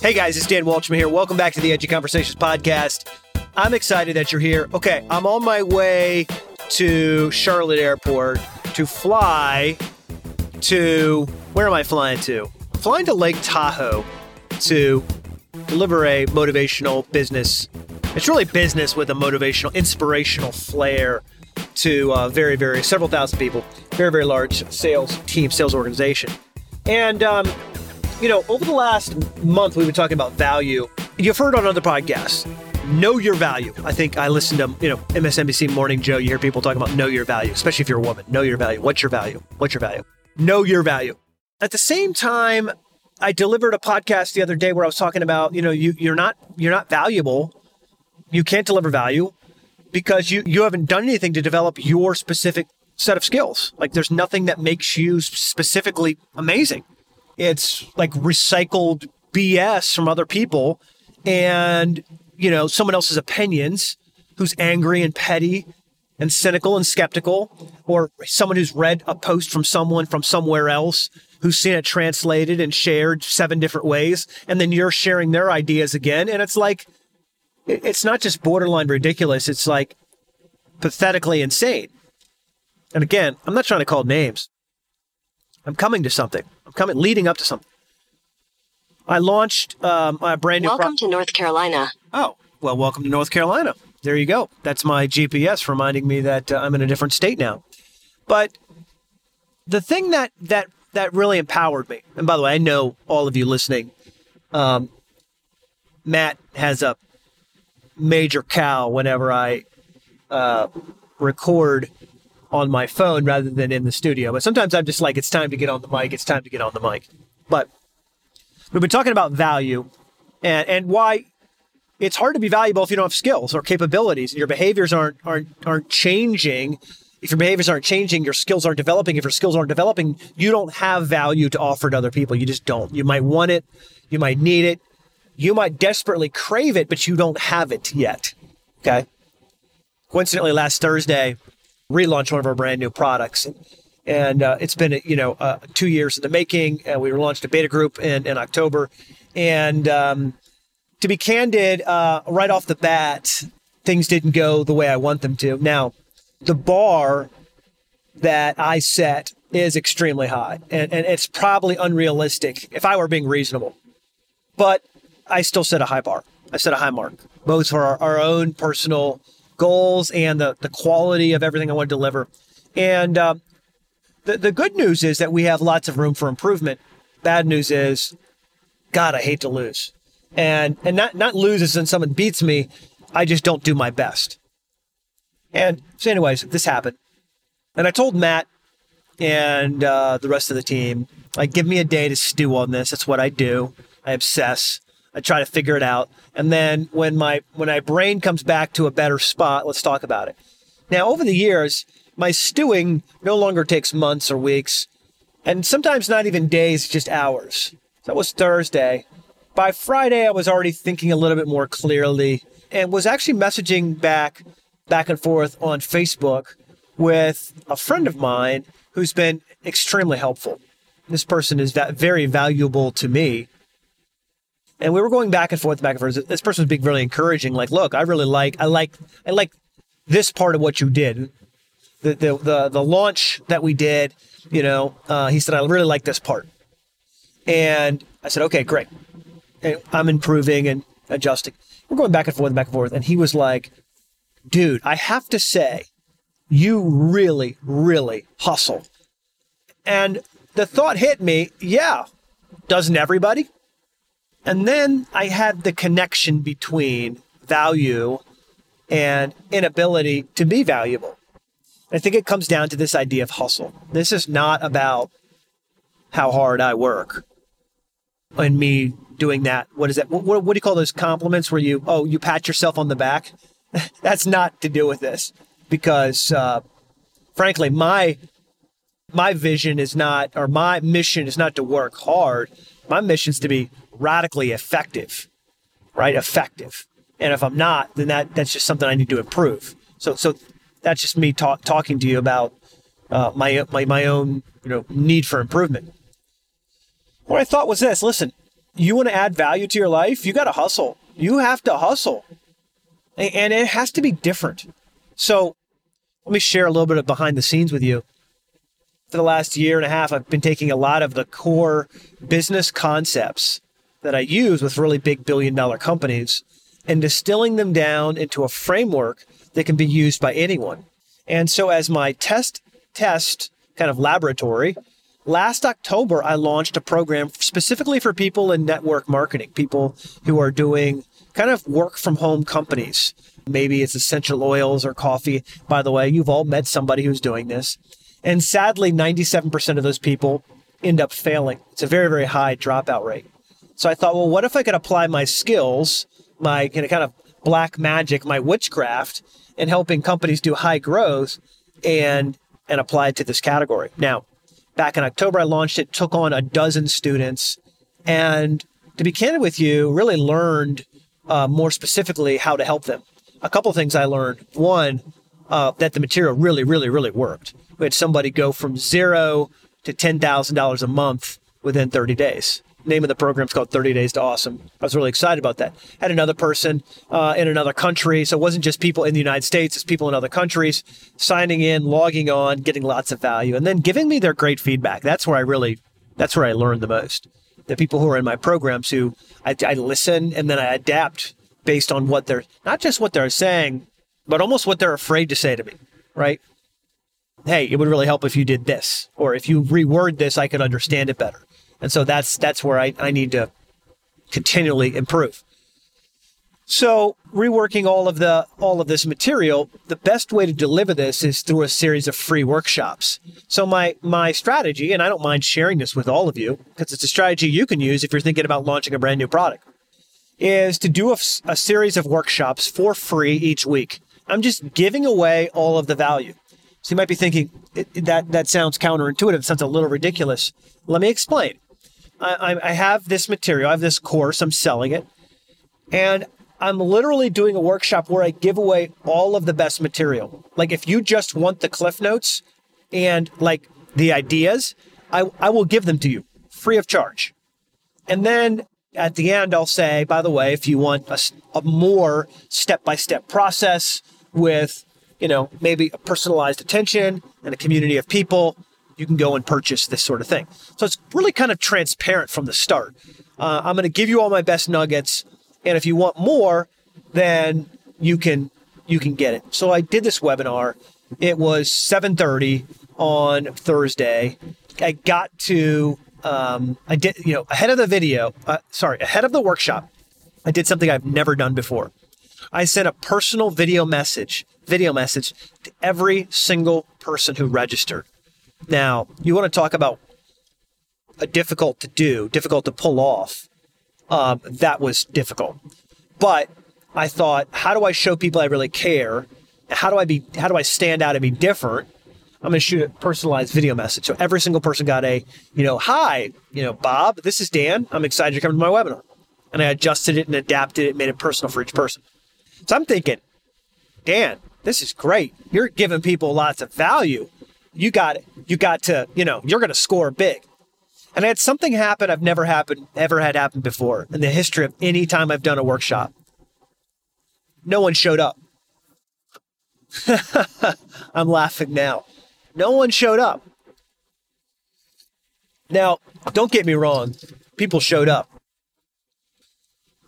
Hey guys, it's Dan Waldschmidt here. Welcome back to the Edgy Conversations podcast. I'm excited that you're here. Okay, I'm on my way to Charlotte Airport to fly to where am I flying to? Flying to Lake Tahoe to deliver a motivational business. It's really business with a motivational, inspirational flair to uh, very, very several thousand people, very, very large sales team, sales organization. And um, you know, over the last month, we've been talking about value. You've heard on other podcasts, know your value. I think I listened to, you know, MSNBC Morning Joe. You hear people talking about know your value, especially if you're a woman. Know your value. What's your value? What's your value? Know your value. At the same time, I delivered a podcast the other day where I was talking about, you know, you, you're not you're not valuable. You can't deliver value because you you haven't done anything to develop your specific set of skills. Like there's nothing that makes you specifically amazing. It's like recycled BS from other people and, you know, someone else's opinions who's angry and petty and cynical and skeptical, or someone who's read a post from someone from somewhere else who's seen it translated and shared seven different ways. And then you're sharing their ideas again. And it's like, it's not just borderline ridiculous, it's like pathetically insane. And again, I'm not trying to call names. I'm coming to something. I'm coming, leading up to something. I launched um, a brand new. Welcome pro- to North Carolina. Oh, well, welcome to North Carolina. There you go. That's my GPS reminding me that uh, I'm in a different state now. But the thing that that that really empowered me, and by the way, I know all of you listening. Um, Matt has a major cow whenever I uh, record on my phone rather than in the studio. But sometimes I'm just like, it's time to get on the mic. It's time to get on the mic. But we've been talking about value and, and why it's hard to be valuable if you don't have skills or capabilities and your behaviors aren't, aren't, aren't changing. If your behaviors aren't changing, your skills aren't developing. If your skills aren't developing, you don't have value to offer to other people. You just don't. You might want it. You might need it. You might desperately crave it, but you don't have it yet. Okay. Coincidentally, last Thursday, relaunch one of our brand new products. And, and uh, it's been, you know, uh, two years in the making. Uh, we launched a beta group in, in October. And um, to be candid, uh, right off the bat, things didn't go the way I want them to. Now, the bar that I set is extremely high, and, and it's probably unrealistic if I were being reasonable. But I still set a high bar. I set a high mark, both for our, our own personal goals and the, the quality of everything I want to deliver. And uh, the, the good news is that we have lots of room for improvement. Bad news is, God, I hate to lose. And, and not, not lose as in someone beats me. I just don't do my best. And so, anyways, this happened. And I told Matt and uh, the rest of the team, like, give me a day to stew on this. That's what I do. I obsess. I try to figure it out. And then when my when my brain comes back to a better spot, let's talk about it. Now, over the years, my stewing no longer takes months or weeks, and sometimes not even days, just hours. That was Thursday. By Friday, I was already thinking a little bit more clearly and was actually messaging back back and forth on Facebook with a friend of mine who's been extremely helpful. This person is very valuable to me and we were going back and forth, back and forth. This person was being really encouraging. Like, look, I really like, I like, I like this part of what you did. The the the, the launch that we did. You know, uh, he said I really like this part, and I said, okay, great. And I'm improving and adjusting. We're going back and forth, back and forth, and he was like, dude, I have to say, you really, really hustle. And the thought hit me, yeah, doesn't everybody? And then I had the connection between value and inability to be valuable. I think it comes down to this idea of hustle. This is not about how hard I work and me doing that. What is that? What, what, do you call those compliments where you, oh, you pat yourself on the back? That's not to do with this because, uh, frankly, my my vision is not, or my mission is not to work hard. My mission is to be radically effective, right? Effective. And if I'm not, then that that's just something I need to improve. So so That's just me talk, talking to you about uh, my, my my own you know need for improvement. What I thought was this: listen, you want to add value to your life, you got to hustle. You have to hustle, and it has to be different. So, let me share a little bit of behind the scenes with you. For the last year and a half, I've been taking a lot of the core business concepts that I use with really big billion dollar companies and distilling them down into a framework that can be used by anyone. And so, as my test test kind of laboratory, last October I launched a program specifically for people in network marketing, people who are doing kind of work from home companies. Maybe it's essential oils or coffee. By the way, you've all met somebody who's doing this. And sadly, 97% of those people end up failing. It's a very, very high dropout rate. So I thought, well, what if I could apply my skills, my kind of black magic, my witchcraft, in helping companies do high growth and and apply it to this category. Now, back in October, I launched it, took on a dozen students, and to be candid with you, really learned uh, more specifically how to help them. A couple things I learned. One, uh, that the material really, really, really worked. We had somebody go from zero to $10,000 a month within 30 days name of the program is called 30 Days to Awesome. I was really excited about that. Had another person uh, in another country. So it wasn't just people in the United States, it's people in other countries signing in, logging on, getting lots of value, and then giving me their great feedback. That's where I really, that's where I learned the most. The people who are in my programs who I, I listen and then I adapt based on what they're, not just what they're saying, but almost what they're afraid to say to me, right? Hey, it would really help if you did this, or if you reword this, I could understand it better. And so that's that's where I, I need to continually improve. So reworking all of the all of this material, the best way to deliver this is through a series of free workshops. So my my strategy, and I don't mind sharing this with all of you because it's a strategy you can use if you're thinking about launching a brand new product, is to do a, a series of workshops for free each week. I'm just giving away all of the value. So you might be thinking that that sounds counterintuitive, it sounds a little ridiculous. Let me explain. I, I have this material, I have this course, I'm selling it, and I'm literally doing a workshop where I give away all of the best material. Like if you just want the cliff notes and like the ideas, I, I will give them to you free of charge. And then at the end, I'll say, by the way, if you want a, a more step by step process with, you know, maybe a personalized attention and a community of people, you can go and purchase this sort of thing. So it's really kind of transparent from the start. Uh, I'm going to give you all my best nuggets, and if you want more, then you can you can get it. So I did this webinar. It was 7:30 on Thursday. I got to um, I did you know ahead of the video. Uh, sorry, ahead of the workshop. I did something I've never done before. I sent a personal video message, video message to every single person who registered. Now, you want to talk about a difficult to do, difficult to pull off. Um, that was difficult. But I thought, how do I show people I really care? How do I be? How do I stand out and be different? I'm going to shoot a personalized video message. So every single person got a, you know, hi, you know, Bob, this is Dan. I'm excited you're coming to my webinar. And I adjusted it and adapted it, made it personal for each person. So I'm thinking, Dan, this is great. You're giving people lots of value you got it. You got to, you know, you're going to score big. And I had something happen I've never happened, ever had happened before in the history of any time I've done a workshop. No one showed up. I'm laughing now. No one showed up. Now, don't get me wrong, people showed up.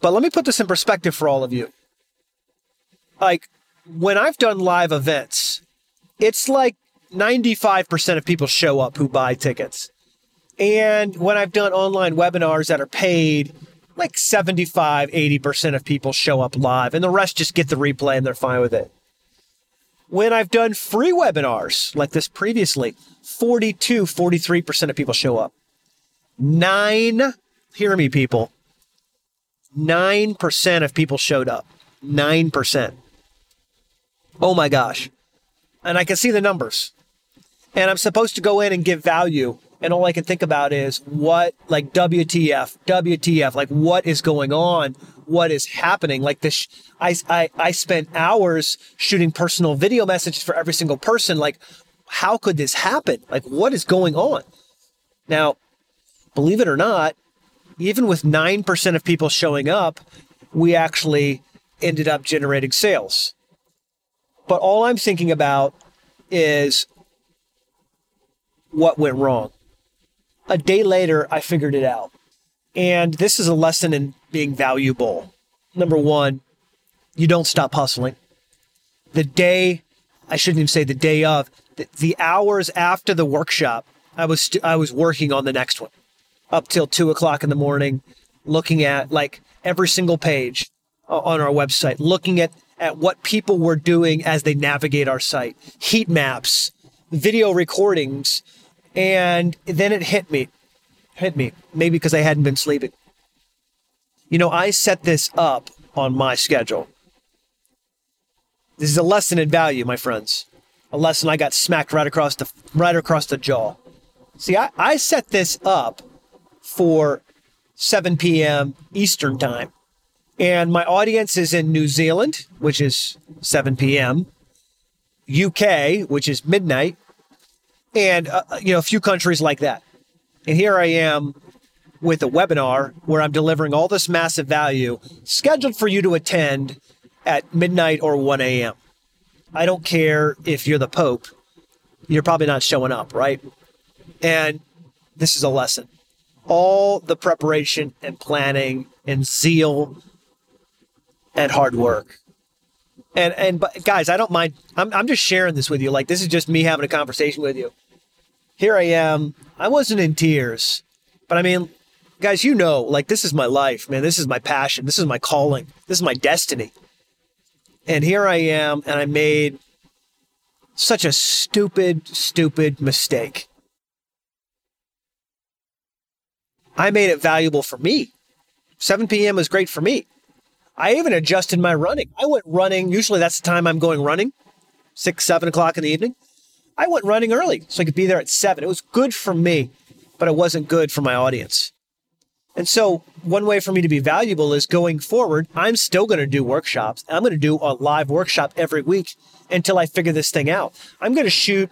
But let me put this in perspective for all of you. Like, when I've done live events, it's like 95% of people show up who buy tickets. And when I've done online webinars that are paid, like 75, 80% of people show up live, and the rest just get the replay and they're fine with it. When I've done free webinars like this previously, 42, 43% of people show up. Nine, hear me, people, 9% of people showed up. 9%. Oh my gosh. And I can see the numbers and I'm supposed to go in and give value. And all I can think about is what, like WTF, WTF, like what is going on? what is happening. Like this, I, I, I spent hours shooting personal video messages for every single person. Like, how could this happen? Like, what is going on? Now, believe it or not, even with 9% of people showing up, we actually ended up generating sales. But all I'm thinking about is what went wrong. A day later, I figured it out. And this is a lesson in being valuable. Number one, you don't stop hustling. The day, I shouldn't even say the day of, the, the hours after the workshop, I was st- I was working on the next one, up till two o'clock in the morning, looking at like every single page on our website, looking at at what people were doing as they navigate our site, heat maps, video recordings, and then it hit me hit me, maybe because I hadn't been sleeping. You know, I set this up on my schedule. This is a lesson in value, my friends. A lesson I got smacked right across the right across the jaw. See, I, I set this up for 7 p.m. Eastern time. And my audience is in New Zealand, which is 7 p.m., UK, which is midnight, and uh, you know a few countries like that. And here I am with a webinar where I'm delivering all this massive value scheduled for you to attend at midnight or 1 a.m. I don't care if you're the Pope, you're probably not showing up, right? And this is a lesson. All the preparation and planning and zeal and hard work. And and but guys, I don't mind. I'm I'm just sharing this with you. Like this is just me having a conversation with you here I am. I wasn't in tears, but I mean, guys, you know, like this is my life, man. This is my passion. This is my calling. This is my destiny. And here I am, and I made such a stupid, stupid mistake. I made it valuable for me. 7 p.m. was great for me. I even adjusted my running. I went running. Usually that's the time I'm going running, six, seven o'clock in the evening. I went running early so I could be there at seven. It was good for me, but it wasn't good for my audience. And so, one way for me to be valuable is going forward, I'm still going to do workshops. I'm going to do a live workshop every week until I figure this thing out. I'm going to shoot,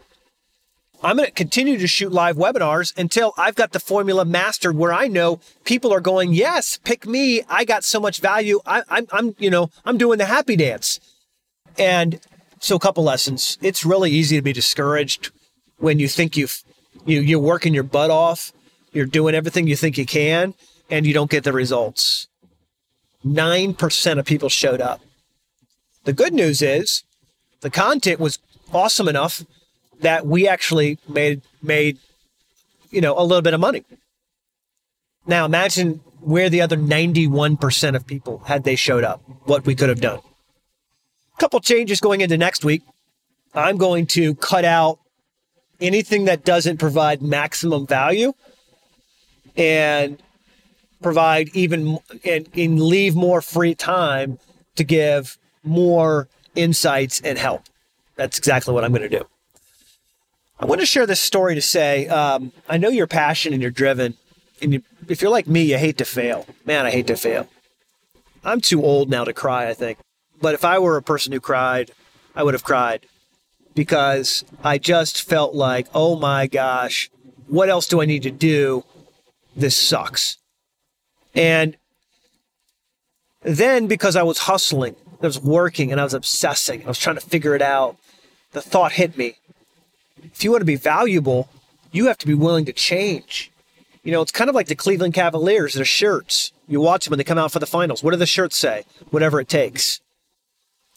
I'm going to continue to shoot live webinars until I've got the formula mastered where I know people are going, yes, pick me. I got so much value. I, I'm, I'm, you know, I'm doing the happy dance. And so a couple lessons. It's really easy to be discouraged when you think you've you you're working your butt off, you're doing everything you think you can, and you don't get the results. Nine percent of people showed up. The good news is the content was awesome enough that we actually made made you know a little bit of money. Now imagine where the other 91% of people had they showed up, what we could have done couple changes going into next week. I'm going to cut out anything that doesn't provide maximum value and provide even and, and leave more free time to give more insights and help. That's exactly what I'm going to do. I want to share this story to say um, I know you're passionate and you're driven. And you, if you're like me, you hate to fail. Man, I hate to fail. I'm too old now to cry, I think. But if I were a person who cried, I would have cried because I just felt like, oh my gosh, what else do I need to do? This sucks. And then because I was hustling, I was working and I was obsessing, I was trying to figure it out, the thought hit me. If you want to be valuable, you have to be willing to change. You know, it's kind of like the Cleveland Cavaliers, their shirts. You watch them when they come out for the finals. What do the shirts say? Whatever it takes.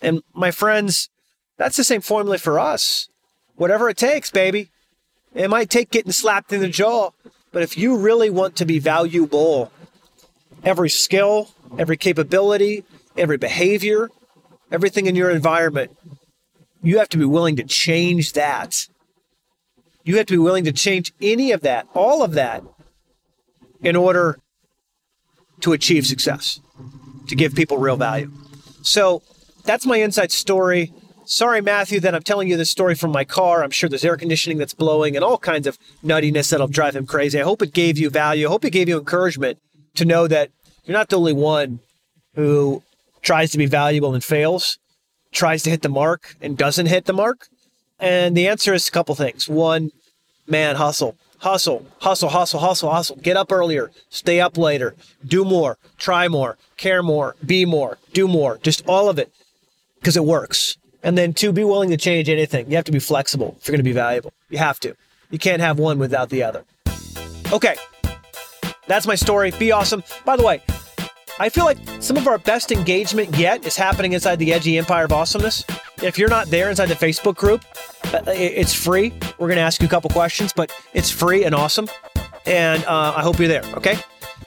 And my friends, that's the same formula for us. Whatever it takes, baby. It might take getting slapped in the jaw, but if you really want to be valuable, every skill, every capability, every behavior, everything in your environment, you have to be willing to change that. You have to be willing to change any of that, all of that, in order to achieve success, to give people real value. So that's my inside story. Sorry, Matthew, that I'm telling you this story from my car. I'm sure there's air conditioning that's blowing and all kinds of nuttiness that'll drive him crazy. I hope it gave you value. I hope it gave you encouragement to know that you're not the only one who tries to be valuable and fails, tries to hit the mark and doesn't hit the mark? And the answer is a couple things. One, man, hustle, hustle, hustle, hustle, hustle, hustle. Get up earlier, stay up later, do more, try more, care more, be more, do more, just all of it because it works. And then two, be willing to change anything. You have to be flexible if you're going to be valuable. You have to. You can't have one without the other. Okay. That's my story. Be awesome. By the way, I feel like some of our best engagement yet is happening inside the Edgy Empire of Awesomeness. If you're not there inside the Facebook group, uh, it's free. We're going to ask you a couple questions, but it's free and awesome. And uh, I hope you're there. Okay.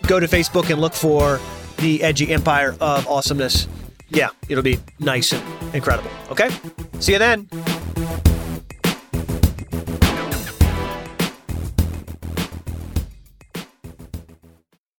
Go to Facebook and look for the Edgy Empire of Awesomeness. Yeah, it'll be nice and incredible. Okay. See you then.